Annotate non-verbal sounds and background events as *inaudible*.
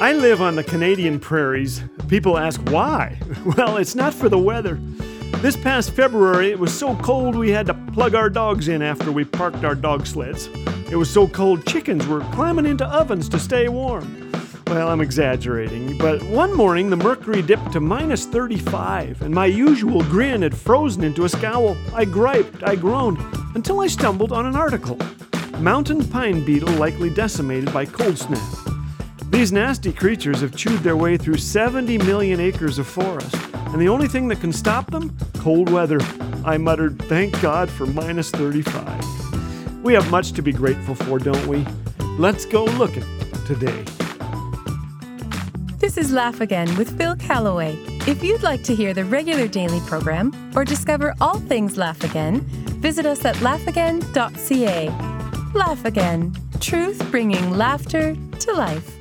I live on the Canadian prairies. People ask why. *laughs* Well, it's not for the weather. This past February, it was so cold we had to plug our dogs in after we parked our dog sleds. It was so cold chickens were climbing into ovens to stay warm. Well, I'm exaggerating, but one morning the mercury dipped to minus 35, and my usual grin had frozen into a scowl. I griped, I groaned, until I stumbled on an article Mountain pine beetle likely decimated by cold snap. These nasty creatures have chewed their way through 70 million acres of forest, and the only thing that can stop them? Cold weather. I muttered, thank God for minus 35. We have much to be grateful for, don't we? Let's go looking today. This is Laugh Again with Phil Callaway. If you'd like to hear the regular daily program or discover all things Laugh Again, visit us at laughagain.ca. Laugh Again, truth bringing laughter to life.